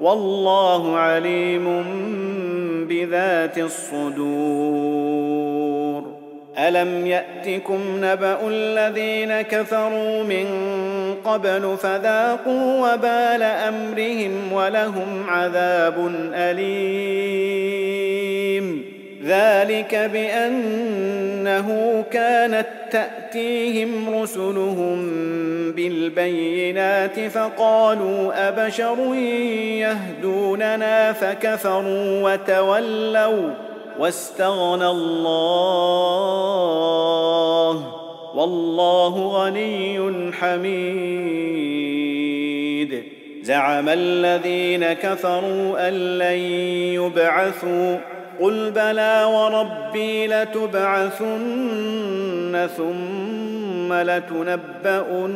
والله عليم بذات الصدور. ألم يأتكم نبأ الذين كفروا من قبل فذاقوا وبال أمرهم ولهم عذاب أليم. ذلك بأنه كانت تأتيهم رسلهم بالبينات فقالوا أبشر يهدوننا فكفروا وتولوا واستغنى الله والله غني حميد. زعم الذين كفروا أن لن يبعثوا قل بلى وربي لتبعثن ثم لتنبؤن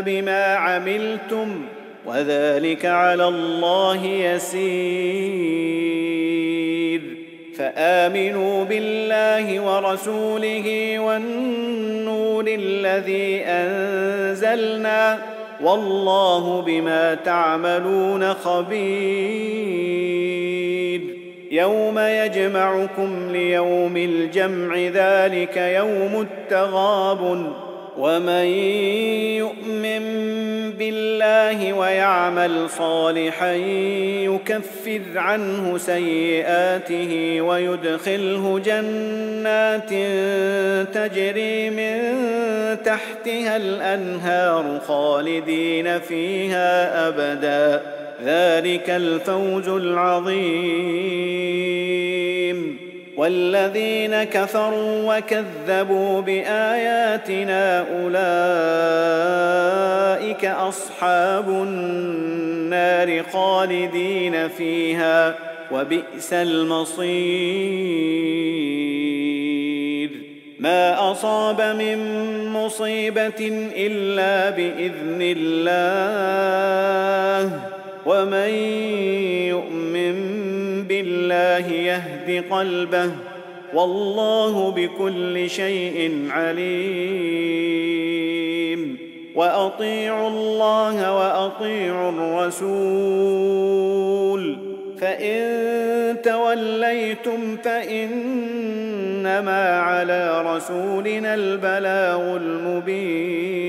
بما عملتم وذلك على الله يسير. فآمنوا بالله ورسوله والنور الذي أنزلنا والله بما تعملون خبير. يوم يجمعكم ليوم الجمع ذلك يوم التغاب ومن يؤمن بالله ويعمل صالحا يكفر عنه سيئاته ويدخله جنات تجري من تحتها الأنهار خالدين فيها أبدا. ذلك الفوز العظيم. والذين كفروا وكذبوا بآياتنا أولئك أصحاب النار خالدين فيها وبئس المصير. ما أصاب من مصيبة إلا بإذن الله. ومن يؤمن بالله يهد قلبه والله بكل شيء عليم. وأطيعوا الله وأطيعوا الرسول. فإن توليتم فإنما على رسولنا البلاغ المبين.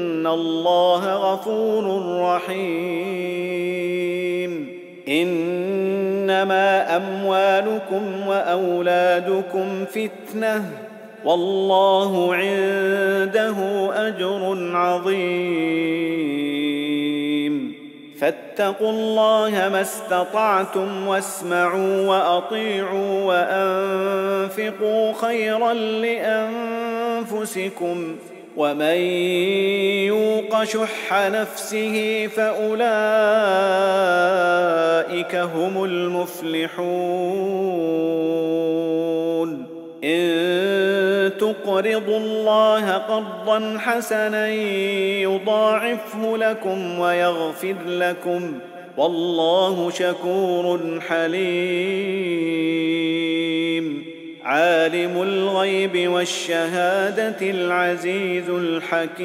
الله غفور رحيم انما اموالكم واولادكم فتنه والله عنده اجر عظيم فاتقوا الله ما استطعتم واسمعوا واطيعوا وانفقوا خيرا لانفسكم ومن يوق شح نفسه فأولئك هم المفلحون. إن تقرضوا الله قرضا حسنا يضاعفه لكم ويغفر لكم. والله شكور حليم. عالم الغيب والشهادة العزيز الحكيم.